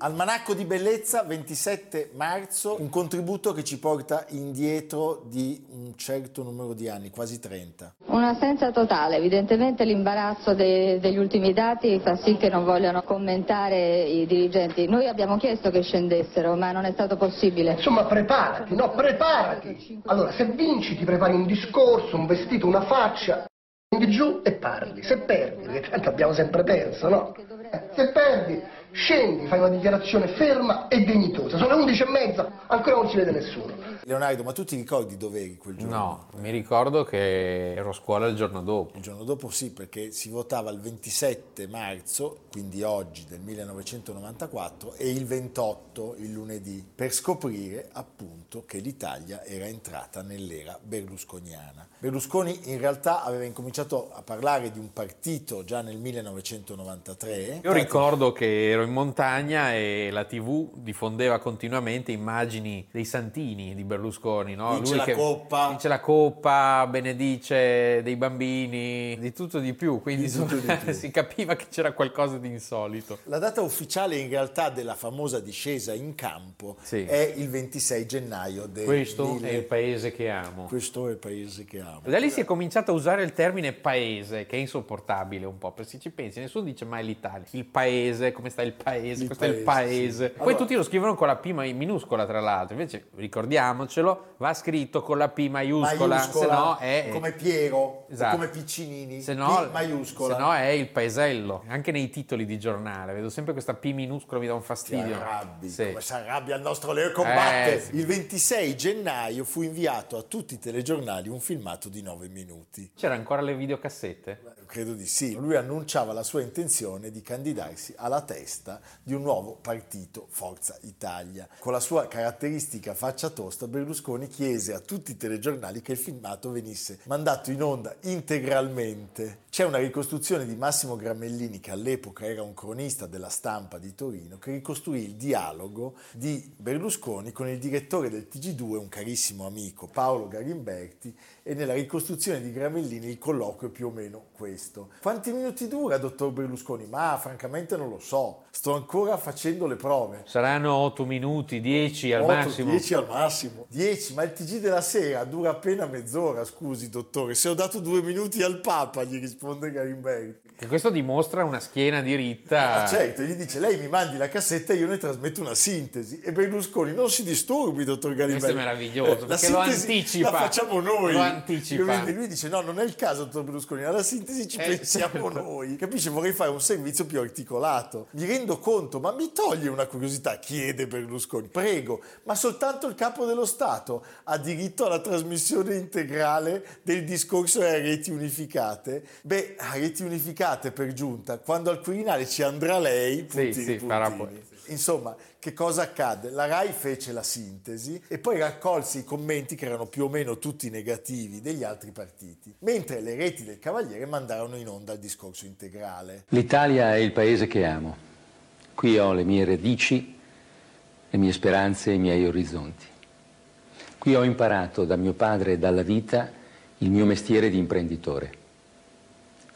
Almanacco di bellezza 27 marzo, un contributo che ci porta indietro di un certo numero di anni, quasi 30. Un'assenza totale, evidentemente l'imbarazzo de- degli ultimi dati fa sì che non vogliano commentare i dirigenti. Noi abbiamo chiesto che scendessero, ma non è stato possibile. Insomma, preparati, no, preparati. Allora, se vinci ti prepari un discorso, un vestito, una faccia, scendi giù e parli. Se perdi, perché tanto abbiamo sempre perso, no? Eh, se perdi scendi, fai una dichiarazione ferma e dignitosa. Sono le 11 e mezza, ancora non si vede nessuno. Leonardo, ma tu ti ricordi dove eri quel giorno? No, mi ricordo che ero a scuola il giorno dopo. Il giorno dopo sì, perché si votava il 27 marzo, quindi oggi del 1994, e il 28, il lunedì, per scoprire appunto che l'Italia era entrata nell'era berlusconiana. Berlusconi in realtà aveva incominciato a parlare di un partito già nel 1993. Io ricordo che ero in montagna e la TV diffondeva continuamente immagini dei santini di Berlusconi, no? Vince Lui la che coppa. Vince la coppa, benedice dei bambini, di tutto di più, quindi Di insomma, di più. si capiva che c'era qualcosa di insolito. La data ufficiale in realtà della famosa discesa in campo Sì. è il 26 gennaio del Questo mille- è il paese che amo. Questo è il paese che amo. Da lì si è cominciato a usare il termine paese, che è insopportabile un po', perché se ci pensi, nessuno dice mai l'Italia. Il paese, come sta il paese, Il questo è il paese, paese. sì. Poi Allora- tutti lo scrivono con la P minuscola, tra l'altro. Invece, ricordiamocelo, va scritto con la P maiuscola, maiuscola, se no è... come Piero, Esatto. come Piccinini, Se no, P maiuscola. se no è il paesello. Anche nei titoli di giornale, vedo sempre questa P minuscola, mi dà un Ti fastidio. arrabbi, Sì. come si arrabbia il nostro Leo Combatte. Eh, sì. Il 26 gennaio fu inviato a tutti i telegiornali un filmato di 9 minuti. C'era ancora le videocassette? Credo di sì. Lui annunciava la sua intenzione di candidarsi alla testa di un nuovo partito, Forza Italia. Con la sua caratteristica faccia tosta, Berlusconi chiese a tutti i telegiornali che il filmato venisse mandato in onda integralmente. C'è una ricostruzione di Massimo Gramellini, che all'epoca era un cronista della stampa di Torino, che ricostruì il dialogo di Berlusconi con il direttore del TG2, un carissimo amico, Paolo Garimberti, e nella ricostruzione di Gramellini il colloquio è più o meno questo. Quanti minuti dura, dottor Berlusconi? Ma francamente non lo so, sto ancora facendo le prove. Saranno 8 minuti, 10 al Otto, massimo. 10 al massimo. 10, ma il TG della sera dura appena mezz'ora, scusi dottore. Se ho dato due minuti al Papa, gli risponde Garimberti. E questo dimostra una schiena diritta. Ah, certo, gli dice lei mi mandi la cassetta e io ne trasmetto una sintesi. E Berlusconi, non si disturbi, dottor Galimberti. Questo è meraviglioso, La perché lo anticipa. La facciamo noi. Lo anticipa. Lui dice no, non è il caso, dottor Berlusconi, alla sintesi ci Eh, pensiamo certo. noi. Capisce? Vorrei fare un servizio più articolato. Mi rendo conto, ma mi toglie una curiosità, chiede Berlusconi. Prego, ma soltanto il capo dello Stato ha diritto alla trasmissione integrale del discorso a reti unificate? Beh, a reti unificate per giunta, quando al Quirinale ci andrà lei, puntini, sì, puntini. farà poi. Insomma, che cosa accadde? La RAI fece la sintesi e poi raccolse i commenti che erano più o meno tutti negativi degli altri partiti, mentre le reti del Cavaliere mandarono in onda il discorso integrale. L'Italia è il paese che amo. Qui ho le mie radici, le mie speranze e i miei orizzonti. Qui ho imparato da mio padre e dalla vita il mio mestiere di imprenditore.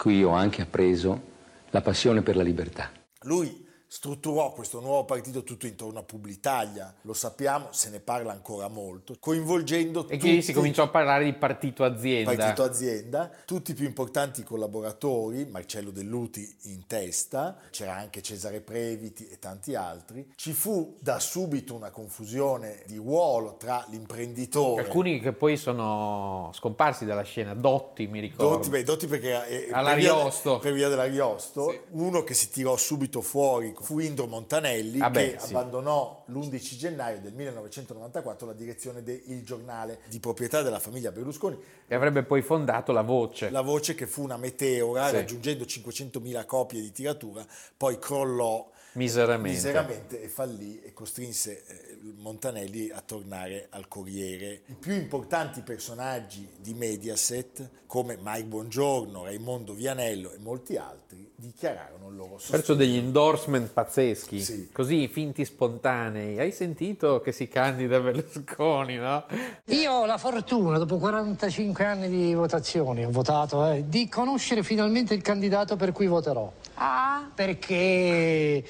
Qui ho anche appreso la passione per la libertà. Lui strutturò questo nuovo partito tutto intorno a Publitalia, lo sappiamo, se ne parla ancora molto, coinvolgendo E qui si cominciò a parlare di partito azienda. partito azienda, tutti i più importanti collaboratori, Marcello Delluti in testa, c'era anche Cesare Previti e tanti altri. Ci fu da subito una confusione di ruolo tra l'imprenditore Alcuni che poi sono scomparsi dalla scena, Dotti mi ricordo. Dotti, beh, Dotti perché eh, All'Ariosto. per via, per via dell'Ariosto, uno che si tirò subito fuori fu Indro Montanelli Ah che beh, sì. abbandonò l'11 gennaio del 1994 la direzione del Giornale di proprietà della famiglia Berlusconi, E avrebbe poi fondato La Voce. la voce che fu una meteora Sì. raggiungendo 500.000 copie di tiratura, poi crollò Miseramente. miseramente e fallì e costrinse eh, Montanelli a tornare al Corriere. I più importanti personaggi di Mediaset, come Mike Bongiorno, Raimondo Vianello e molti altri, dichiararono il loro sostegno. Perciò degli endorsement pazzeschi, Sì. così finti spontanei. Hai sentito che si candida Berlusconi, no? Io ho la fortuna, dopo 45 anni di votazioni, ho votato, eh, di conoscere finalmente il candidato per cui voterò. Ah, Perché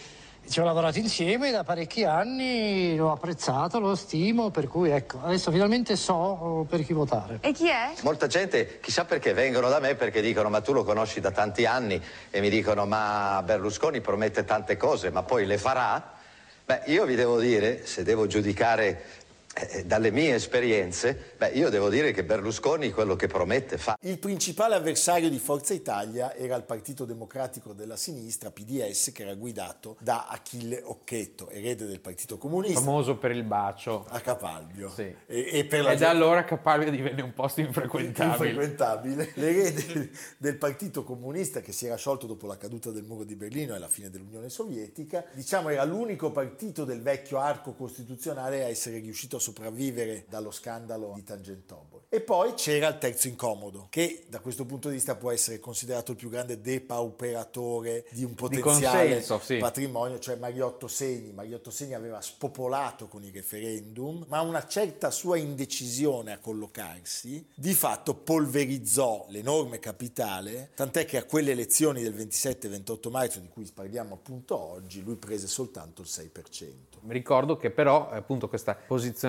ci ho lavorato insieme da parecchi anni, l'ho apprezzato, lo stimo, per cui ecco, adesso finalmente so oh, per chi votare. e chi è? Molta gente, chissà perché, vengono da me perché dicono ma tu lo conosci da tanti anni e mi dicono ma Berlusconi promette tante cose, ma poi le farà? Beh, io vi devo dire, se devo giudicare eh, dalle mie esperienze, beh, io devo dire che Berlusconi quello che promette fa. Il principale avversario di Forza Italia era il Partito Democratico della Sinistra, PDS, che era guidato da Achille Occhetto, erede del Partito Comunista, Famoso per il bacio. a Capalbio. Sì. E, e per la E da allora Capalbio divenne un posto infrequentabile. infrequentabile. L'erede del Partito Comunista che si era sciolto dopo la caduta del muro di Berlino e la fine dell'Unione Sovietica, diciamo era l'unico partito del vecchio arco costituzionale a essere riuscito a sopravvivere dallo scandalo di Tangentopoli. E poi c'era il terzo incomodo, che da questo punto di vista può essere considerato il più grande depauperatore di un potenziale consenso, sì. patrimonio, cioè Mariotto Segni. Mariotto Segni aveva spopolato con i referendum, ma una certa sua indecisione a collocarsi di fatto polverizzò l'enorme capitale, tant'è che a quelle elezioni del 27-28 marzo di cui parliamo appunto oggi, lui prese soltanto il 6%. Mi ricordo che però appunto questo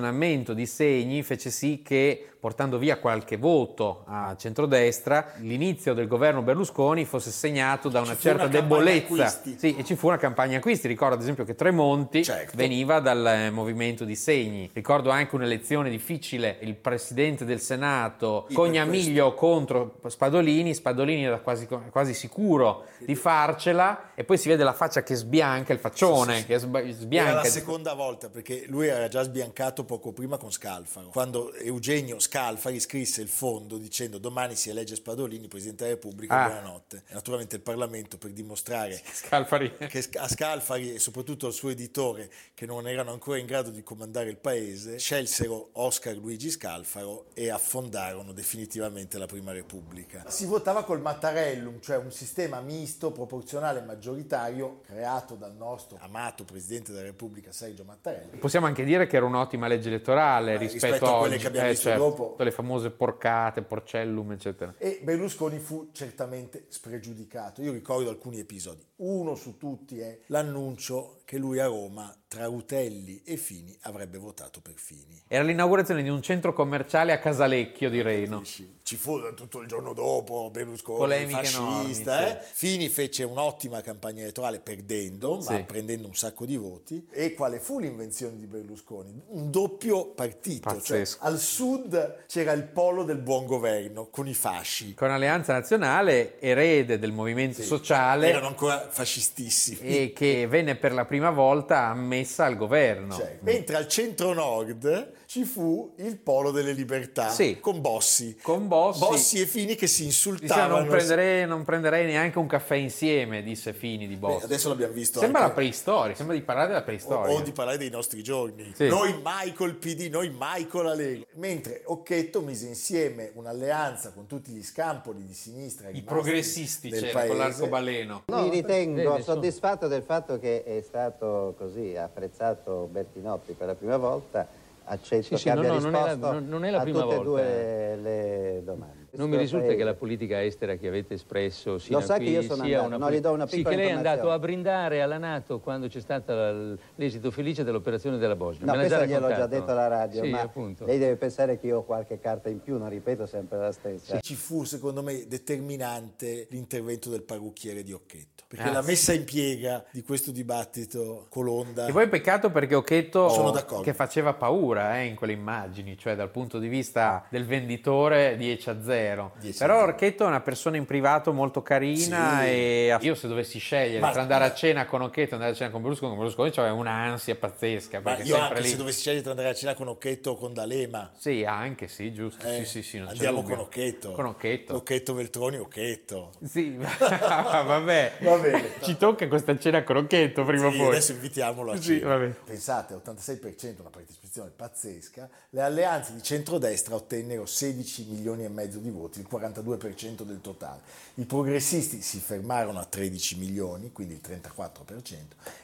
posizionamento di segni fece sì che portando via qualche voto a centrodestra l'inizio del governo Berlusconi fosse segnato da una certa una debolezza. Sì, e ci fu una campagna acquisti. Ricordo ad esempio che Tremonti Certo. veniva dal eh, movimento di segni. Ricordo anche un'elezione difficile, il presidente del Senato Sì, Cognamiglio contro Spadolini, Spadolini era quasi, quasi sicuro di farcela e poi si vede la faccia che sbianca, il faccione Sì, sì, che Era sbianca. la seconda volta perché lui era già sbiancato poco prima con Scalfaro. Quando Eugenio Scalfari scrisse il fondo dicendo domani si elegge Spadolini, Presidente della Repubblica, Ah. buonanotte. Naturalmente il Parlamento per dimostrare Scalfari. che a Scalfari e soprattutto al suo editore che non erano ancora in grado di comandare il paese, scelsero Oscar Luigi Scalfaro e affondarono definitivamente la Prima Repubblica. Si votava col Mattarellum, cioè un sistema misto, proporzionale e maggioritario creato dal nostro amato Presidente della Repubblica Sergio Mattarella. Possiamo anche dire che era un'ottima legge elettorale Eh, rispetto, rispetto a quelle oggi. che abbiamo Eh, visto certo, dopo. Tutte le famose porcate, porcellum, eccetera. E Berlusconi fu certamente spregiudicato. Io ricordo alcuni episodi. Uno su tutti è l'annuncio che lui a Roma, tra Rutelli e Fini, avrebbe votato per Fini. Era l'inaugurazione di un centro commerciale a Casalecchio di Reno. Ci fu tutto il giorno dopo Berlusconi, Polemiche fascista. enormi, eh? Fini fece un'ottima campagna elettorale perdendo, ma Sì. prendendo un sacco di voti. E quale fu l'invenzione di Berlusconi? Un doppio partito. Cioè, al sud c'era il polo del buon governo con i fasci. Con Alleanza Nazionale, erede del movimento sociale Erano ancora fascistissimi. e che venne per la prima volta ammessa al governo. Cioè, mentre al centro-nord ci fu il polo delle libertà Sì. con Bossi. Con Bossi. e Fini che si Diceva, insultavano. non, prenderei, non prenderei neanche un caffè insieme, disse Fini di Beh, Bossi. adesso l'abbiamo visto Sembra anche- la preistoria, sembra di parlare della o, preistoria. o di parlare dei nostri giorni. Sì. Noi Michael PD, noi Michael la Lega. Mentre Occhetto mise insieme un'alleanza con tutti gli scampoli di sinistra I progressisti del c'era con paese. l'arcobaleno. Mi ritengo so- soddisfatto del fatto che è stato così apprezzato Bertinotti per la prima volta. Accetto Sì, sì, che abbia no, no, non è la- risposto non- non è la a prima tutte e volta. due le domande. Non mi risulta paese- che la politica estera che avete espresso sino Lo sa che io sono sia andato, una no, gli do una Sì, piccola che lei è andato a brindare alla Nato quando c'è stato l'esito felice dell'operazione della Bosnia. No, Me questo gliel'ho già detto alla radio, Sì, ma appunto. lei deve pensare che io ho qualche carta in più, non ripeto sempre la stessa. Ci fu, secondo me, determinante l'intervento del parrucchiere di Occhetto. Perché Ah, la sì. messa in piega di questo dibattito Colonda... E poi peccato perché Occhetto che faceva paura eh, in quelle immagini, cioè dal punto di vista del venditore 10 a 0. 0. 10 Però a 0. Orchetto è una persona in privato molto carina Sì. e io se dovessi scegliere Ma- tra andare a cena con Orchetto e andare a cena con Berlusconi, con Berlusconi c'aveva un'ansia pazzesca. Ma io anche lì... se dovessi scegliere tra andare a cena con Occhetto o con D'Alema, Sì, anche sì, giusto. eh, sì, sì, sì, non c'è andiamo con Occhetto. Con Occhetto. Occhetto Veltroni, Occhetto. Sì, vabbè. Va bene. Ci tocca questa cena con Occhetto prima Sì, o poi. adesso invitiamolo a Sì, cena. vabbè. Pensate, 86%, una partecipazione pazzesca. Le alleanze di centrodestra ottennero 16 milioni e mezzo di voti, il 42% del totale. I progressisti si fermarono a 13 milioni, quindi il 34%,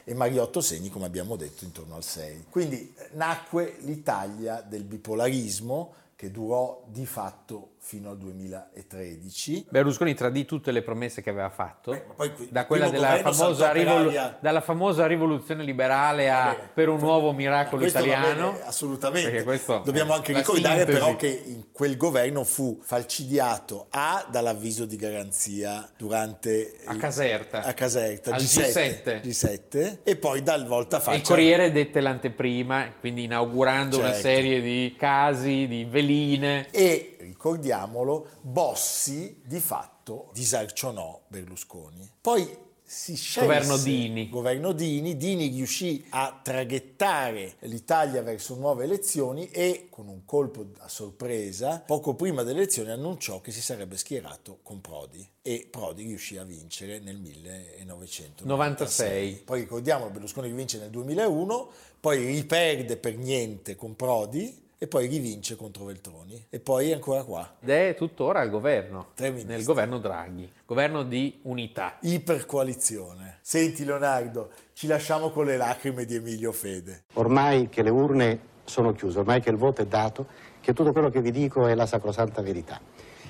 e Mariotto Segni, come abbiamo detto, intorno al 6%. Quindi eh, nacque l'Italia del bipolarismo che durò di fatto fino al 2013. Berlusconi tradì tutte le promesse che aveva fatto, Beh, poi da quella della famosa, aria- dalla famosa rivoluzione liberale a bene. per un nuovo miracolo italiano. bene, assolutamente. Dobbiamo anche ricordare sintesi. però che in quel governo fu falcidiato A dall'avviso di garanzia durante A Caserta. a Caserta, Al G7, G7. G7, e poi dal voltafaccia E il Corriere dette l'anteprima, quindi inaugurando una Certo. serie di casi, di veline. e ricordiamolo Bossi di fatto disarcionò Berlusconi poi si scelse Governo Dini. governo Dini Dini riuscì a traghettare l'Italia verso nuove elezioni e con un colpo a sorpresa poco prima delle elezioni annunciò che si sarebbe schierato con Prodi e Prodi riuscì a vincere nel 1996 96. poi ricordiamo Berlusconi rivince nel 2001 poi riperde per niente con Prodi e poi rivince contro Veltroni e poi è ancora qua Ed è tuttora al governo, Tre ministri. nel governo Draghi, governo di unità. ipercoalizione senti Leonardo ci lasciamo con le lacrime di Emilio Fede Ormai che le urne sono chiuse, ormai che il voto è dato, che tutto quello che vi dico è la sacrosanta verità.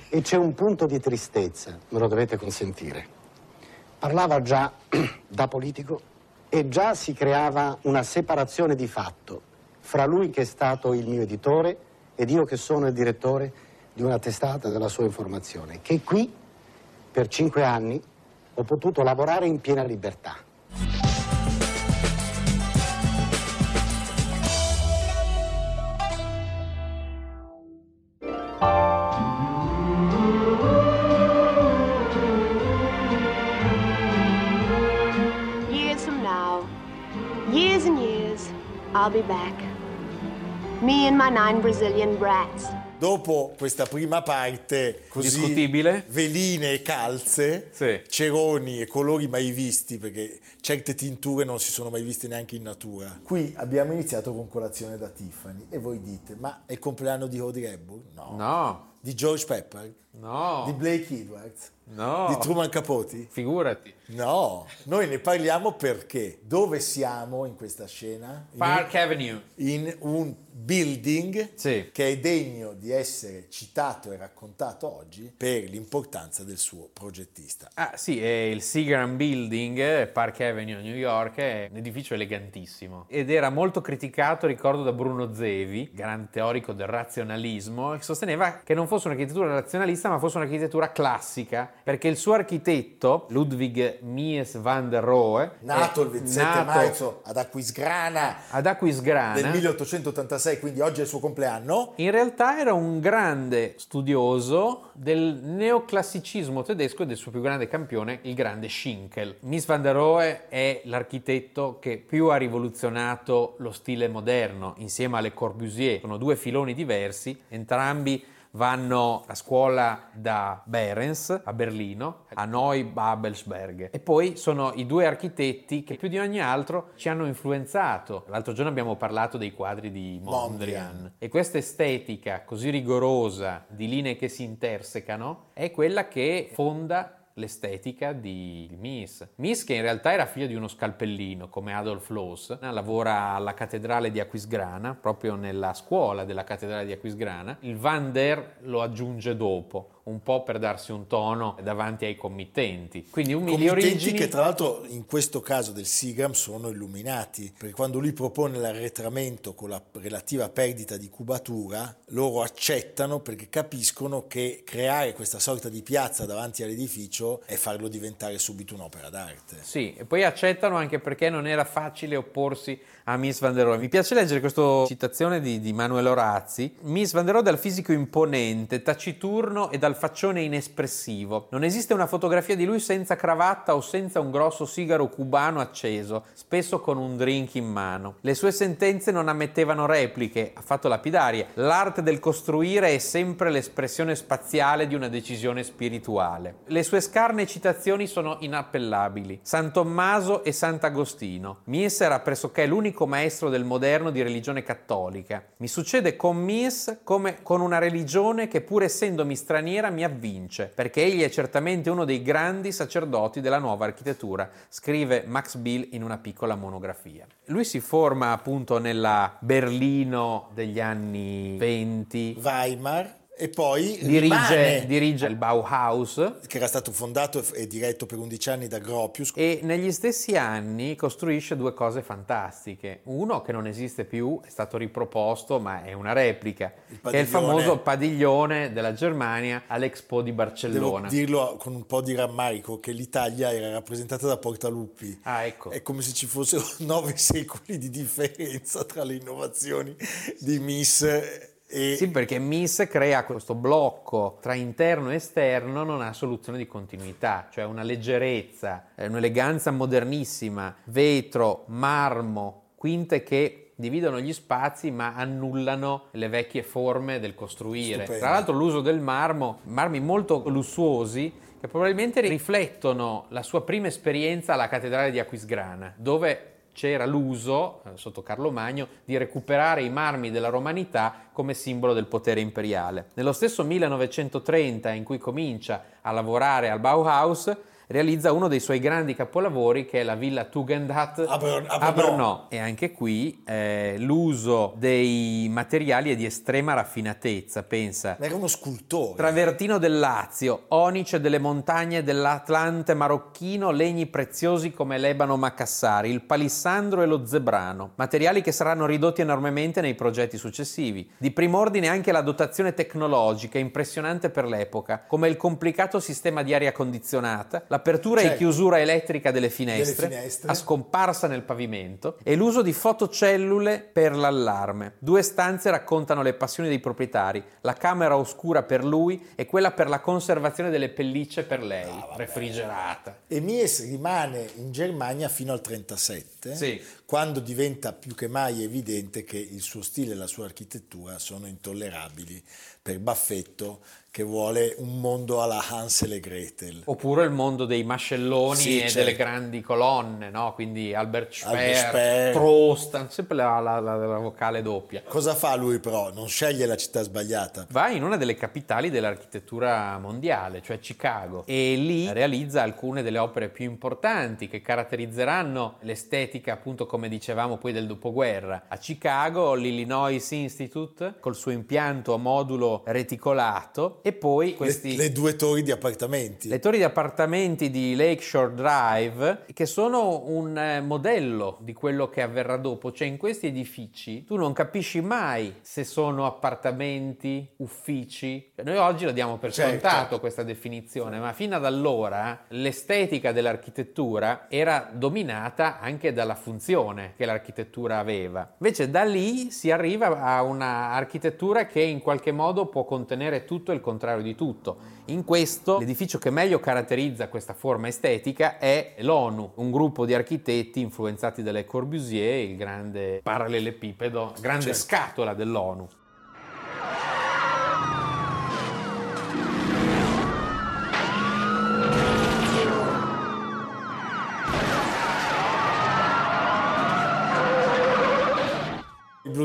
E c'è un punto di tristezza, me lo dovete consentire. Parlava già da politico e già si creava una separazione di fatto fra lui che è stato il mio editore ed io che sono il direttore di una testata della sua informazione, che qui per cinque anni ho potuto lavorare in piena libertà. Years from now, years and years, I'll be back. Me and my nine Brazilian brats. dopo questa prima parte così Discutibile. veline e calze Sì. ceroni e colori mai visti perché certe tinture non si sono mai viste neanche in natura qui abbiamo iniziato con colazione da Tiffany e voi dite ma è il compleanno di Audrey Hepburn? no, No, di George Pepper? No, di Blake Edwards? no. di Truman Capote? Figurati. No, noi ne parliamo perché dove siamo in questa scena? In Park Avenue. in un building Sì. che è degno di essere citato e raccontato oggi per l'importanza del suo progettista. Ah sì, è il Seagram Building, Park Avenue New York, è un edificio elegantissimo ed era molto criticato, ricordo, da Bruno Zevi, grande teorico del razionalismo, che sosteneva che non fosse un'architettura razionalista ma fosse un'architettura classica, perché il suo architetto, Ludwig Mies van der Rohe, Nato il 27 nato marzo ad Aquisgrana ad Aquisgrana, del 1886, quindi oggi è il suo compleanno. In realtà era un grande studioso del neoclassicismo tedesco e del suo più grande campione, il grande Schinkel. Mies van der Rohe è l'architetto che più ha rivoluzionato lo stile moderno insieme alle Corbusier. Sono due filoni diversi, entrambi vanno a scuola da Behrens a Berlino, a Neubabelsberg e poi sono i due architetti che più di ogni altro ci hanno influenzato. L'altro giorno abbiamo parlato dei quadri di Mondrian Mondrian. e questa estetica così rigorosa di linee che si intersecano è quella che fonda l'estetica di Mies. Mies che in realtà era figlio di uno scalpellino come Adolf Loos, lavora alla cattedrale di Aquisgrana, proprio nella scuola della cattedrale di Aquisgrana. Il Van der lo aggiunge dopo, un po' per darsi un tono davanti ai committenti. Quindi umili Committenti origini che tra l'altro in questo caso del Sigram sono illuminati, perché quando lui propone l'arretramento con la relativa perdita di cubatura, loro accettano perché capiscono che creare questa sorta di piazza davanti all'edificio è farlo diventare subito un'opera d'arte. Sì, e poi accettano anche perché non era facile opporsi a Miss Van der Rohe. Mi piace leggere questa citazione di, di Manuel Orazzi. Miss Van der Rohe dal fisico imponente, taciturno e dal dal faccione inespressivo. Non esiste una fotografia di lui senza cravatta o senza un grosso sigaro cubano acceso, spesso con un drink in mano. Le sue sentenze non ammettevano repliche, ha fatto lapidarie. L'arte del costruire è sempre l'espressione spaziale di una decisione spirituale. Le sue scarne citazioni sono inappellabili. San Tommaso e Sant'Agostino. Mies era pressoché l'unico maestro del moderno di religione cattolica. Mi succede con Mies come con una religione che pur essendomi straniera mi avvince, perché egli è certamente uno dei grandi sacerdoti della nuova architettura, scrive Max Bill in una piccola monografia. Lui si forma appunto nella Berlino degli anni 20. Weimar e poi Dirige, rimane, dirige il Bauhaus che era stato fondato e diretto per 11 anni da Gropius. e negli stessi anni costruisce due cose fantastiche. Uno che non esiste più, è stato riproposto, ma è una replica, che è il famoso padiglione della Germania all'Expo di Devo Barcellona. dirlo con un po' di rammarico che l'Italia era rappresentata da Portaluppi. Ah, ecco. È come se ci fossero nove secoli di differenza tra le innovazioni di Miss e Sì, perché Miss crea questo blocco tra interno e esterno, non ha soluzione di continuità, cioè una leggerezza, eh, un'eleganza modernissima, vetro, marmo, quinte che dividono gli spazi ma annullano le vecchie forme del costruire. Stupendo. Tra l'altro l'uso del marmo, marmi molto lussuosi, che probabilmente riflettono la sua prima esperienza alla cattedrale di Aquisgrana, dove c'era l'uso, eh, sotto Carlo Magno, di recuperare i marmi della romanità come simbolo del potere imperiale. Nello stesso 1930, in cui comincia a lavorare al Bauhaus, realizza uno dei suoi grandi capolavori che è la villa Tugendhat A Bern- a Brno. Brno. E anche qui eh, l'uso dei materiali è di estrema raffinatezza, pensa. Era uno scultore. Travertino del Lazio, onice delle montagne dell'Atlante marocchino, legni preziosi come l'ebano macassari, il palissandro e lo zebrano, materiali che saranno ridotti enormemente nei progetti successivi. Di primo ordine anche la dotazione tecnologica, impressionante per l'epoca, come il complicato sistema di aria condizionata, l'apertura e Certo. chiusura elettrica delle finestre, Delle finestre. a scomparsa nel pavimento, e l'uso di fotocellule per l'allarme. Due stanze raccontano le passioni dei proprietari, la camera oscura per lui e quella per la conservazione delle pellicce per lei, refrigerata. E Mies rimane in Germania fino al 37, Sì. Quando diventa più che mai evidente che il suo stile e la sua architettura sono intollerabili per Baffetto che vuole un mondo alla Hansel e Gretel. Oppure il mondo dei mascelloni Sì, e certo. delle grandi colonne, no? Quindi Albert Speer. Proust, sempre la, la- la- la vocale doppia. Cosa fa lui però? Non sceglie la città sbagliata. Va in una delle capitali dell'architettura mondiale, cioè Chicago, e lì realizza alcune delle opere più importanti che caratterizzeranno l'estetica, appunto come dicevamo poi del dopoguerra. A Chicago l'Illinois Institute col suo impianto a modulo reticolato e poi Le, questi... le due torri di appartamenti. Le torri di appartamenti di Lakeshore Drive, che sono un eh, modello di quello che avverrà dopo, cioè in questi edifici tu non capisci mai se sono appartamenti, uffici. Noi oggi la diamo per Certo. scontato questa definizione, ma fino ad allora l'estetica dell'architettura era dominata anche dalla funzione che l'architettura aveva. Invece da lì si arriva a una architettura che in qualche modo può contenere tutto e il contrario di tutto. In questo l'edificio che meglio caratterizza questa forma estetica è l'ONU, un gruppo di architetti influenzati da Le Corbusier, il grande parallelepipedo, grande Certo. scatola dell'ONU.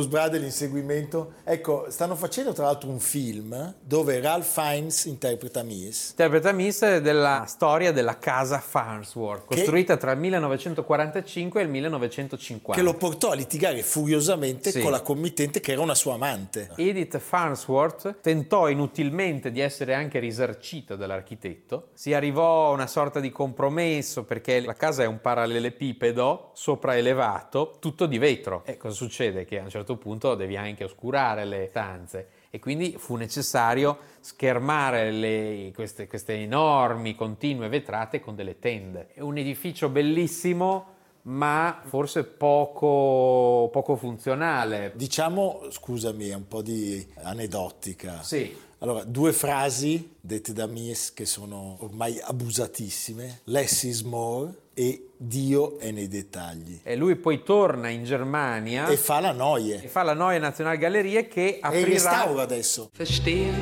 I Blues Brothers l'inseguimento. Ecco, stanno facendo tra l'altro un film dove Ralph Fiennes interpreta Mies. Interpreta Miss della storia della casa Farnsworth, costruita tra il 1945 e il 1950. Che lo portò a litigare furiosamente Sì. con la committente che era una sua amante. Edith Farnsworth tentò inutilmente di essere anche risarcita dall'architetto. Si arrivò a una sorta di compromesso perché la casa è un parallelepipedo sopraelevato, tutto di vetro. E cosa succede? Che a un certo punto devi anche oscurare le stanze. E quindi fu necessario schermare le- queste, queste enormi, continue vetrate con delle tende. È un edificio bellissimo, ma forse poco, poco funzionale. Diciamo, scusami, è un po' di aneddotica. Sì. Allora, due frasi dette da Mies che sono ormai abusatissime, less is more e Dio è nei dettagli. E lui poi torna in Germania E fa la noie. e fa la Neue Nationalgalerie che E aprirà restauro adesso. Verstehen,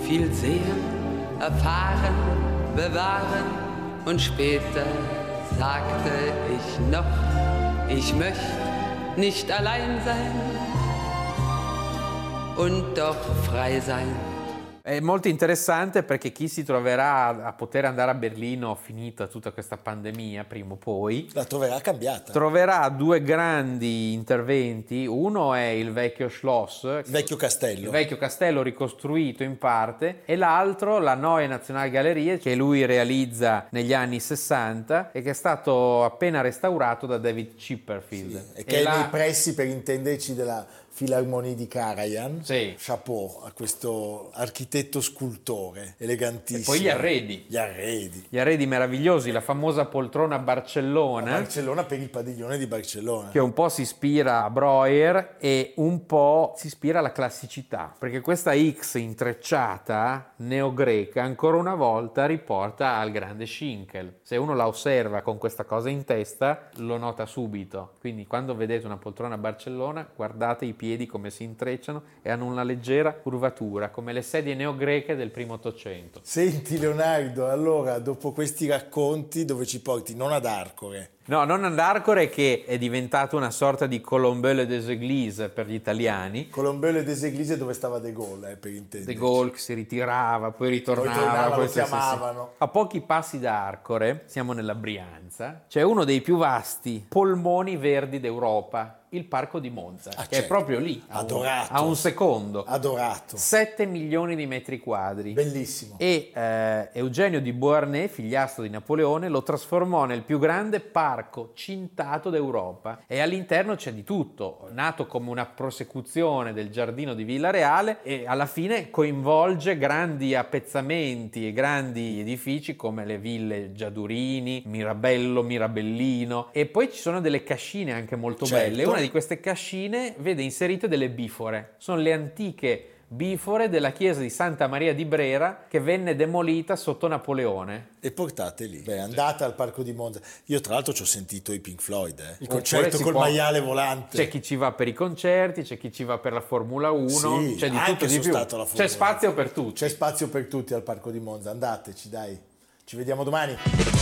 viel sehen, erfahren, bewahren und später sagte ich noch, ich möchte nicht allein sein und doch frei sein. È molto interessante perché chi si troverà a poter andare a Berlino finita tutta questa pandemia, prima o poi, La troverà cambiata. troverà due grandi interventi. Uno è il vecchio Schloss, Il vecchio il castello. vecchio castello ricostruito in parte, e l'altro la Neue Nationalgalerie che lui realizza negli anni 60 e che è stato appena restaurato da David Chipperfield. E che è là- nei pressi, per intenderci, della Filarmonia di Karajan. Sì. Chapeau a questo architetto scultore elegantissimo. E poi gli arredi. Gli arredi. Gli arredi meravigliosi, la famosa poltrona A Barcellona. Barcellona per il padiglione di Barcellona. che un po' si ispira a Breuer e un po' si ispira alla classicità, perché questa X intrecciata neogreca ancora una volta riporta al grande Schinkel. Se uno la osserva con questa cosa in testa, lo nota subito. Quindi quando vedete una poltrona a Barcellona, guardate i piedi come si intrecciano e hanno una leggera curvatura, come le sedie neogreche del primo Ottocento. Senti Leonardo, allora dopo questi racconti dove ci porti? Non ad Arcore. No, non Arcore che è diventato una sorta di Colombelle des Églises per gli italiani, Colombello e des Églises dove stava De Gaulle, eh, per intendere. De Gaulle che si ritirava, poi ritornava. Poi tornava, poi lo sì, sì, chiamavano. A pochi passi da Arcore, siamo nella Brianza, c'è uno dei più vasti polmoni verdi d'Europa, il Parco di Monza, Ah, che è certo. proprio lì, a un, Adorato. a un secondo. Adorato. 7 milioni di metri quadri. Bellissimo. E eh, Eugenio di Beauharnais, figliastro di Napoleone, lo trasformò nel più grande parco cintato d'Europa. E all'interno c'è di tutto, nato come una prosecuzione del giardino di Villa Reale e alla fine coinvolge grandi appezzamenti e grandi edifici come le ville Giadurini, Mirabello, Mirabellino e poi ci sono delle cascine anche molto Certo. belle. Una di queste cascine vede inserite delle bifore, sono le antiche bifore della chiesa di Santa Maria di Brera che venne demolita sotto Napoleone. E portate lì. Beh, andate al Parco di Monza. Io tra l'altro ci ho sentito i Pink Floyd, eh. Il concerto col può- maiale volante. C'è chi ci va per i concerti, c'è chi ci va per la Formula 1, Sì, c'è di tutto di più. stato alla Formula C'è spazio per tutti. C'è spazio per tutti al Parco di Monza. Andateci, dai. Ci vediamo domani.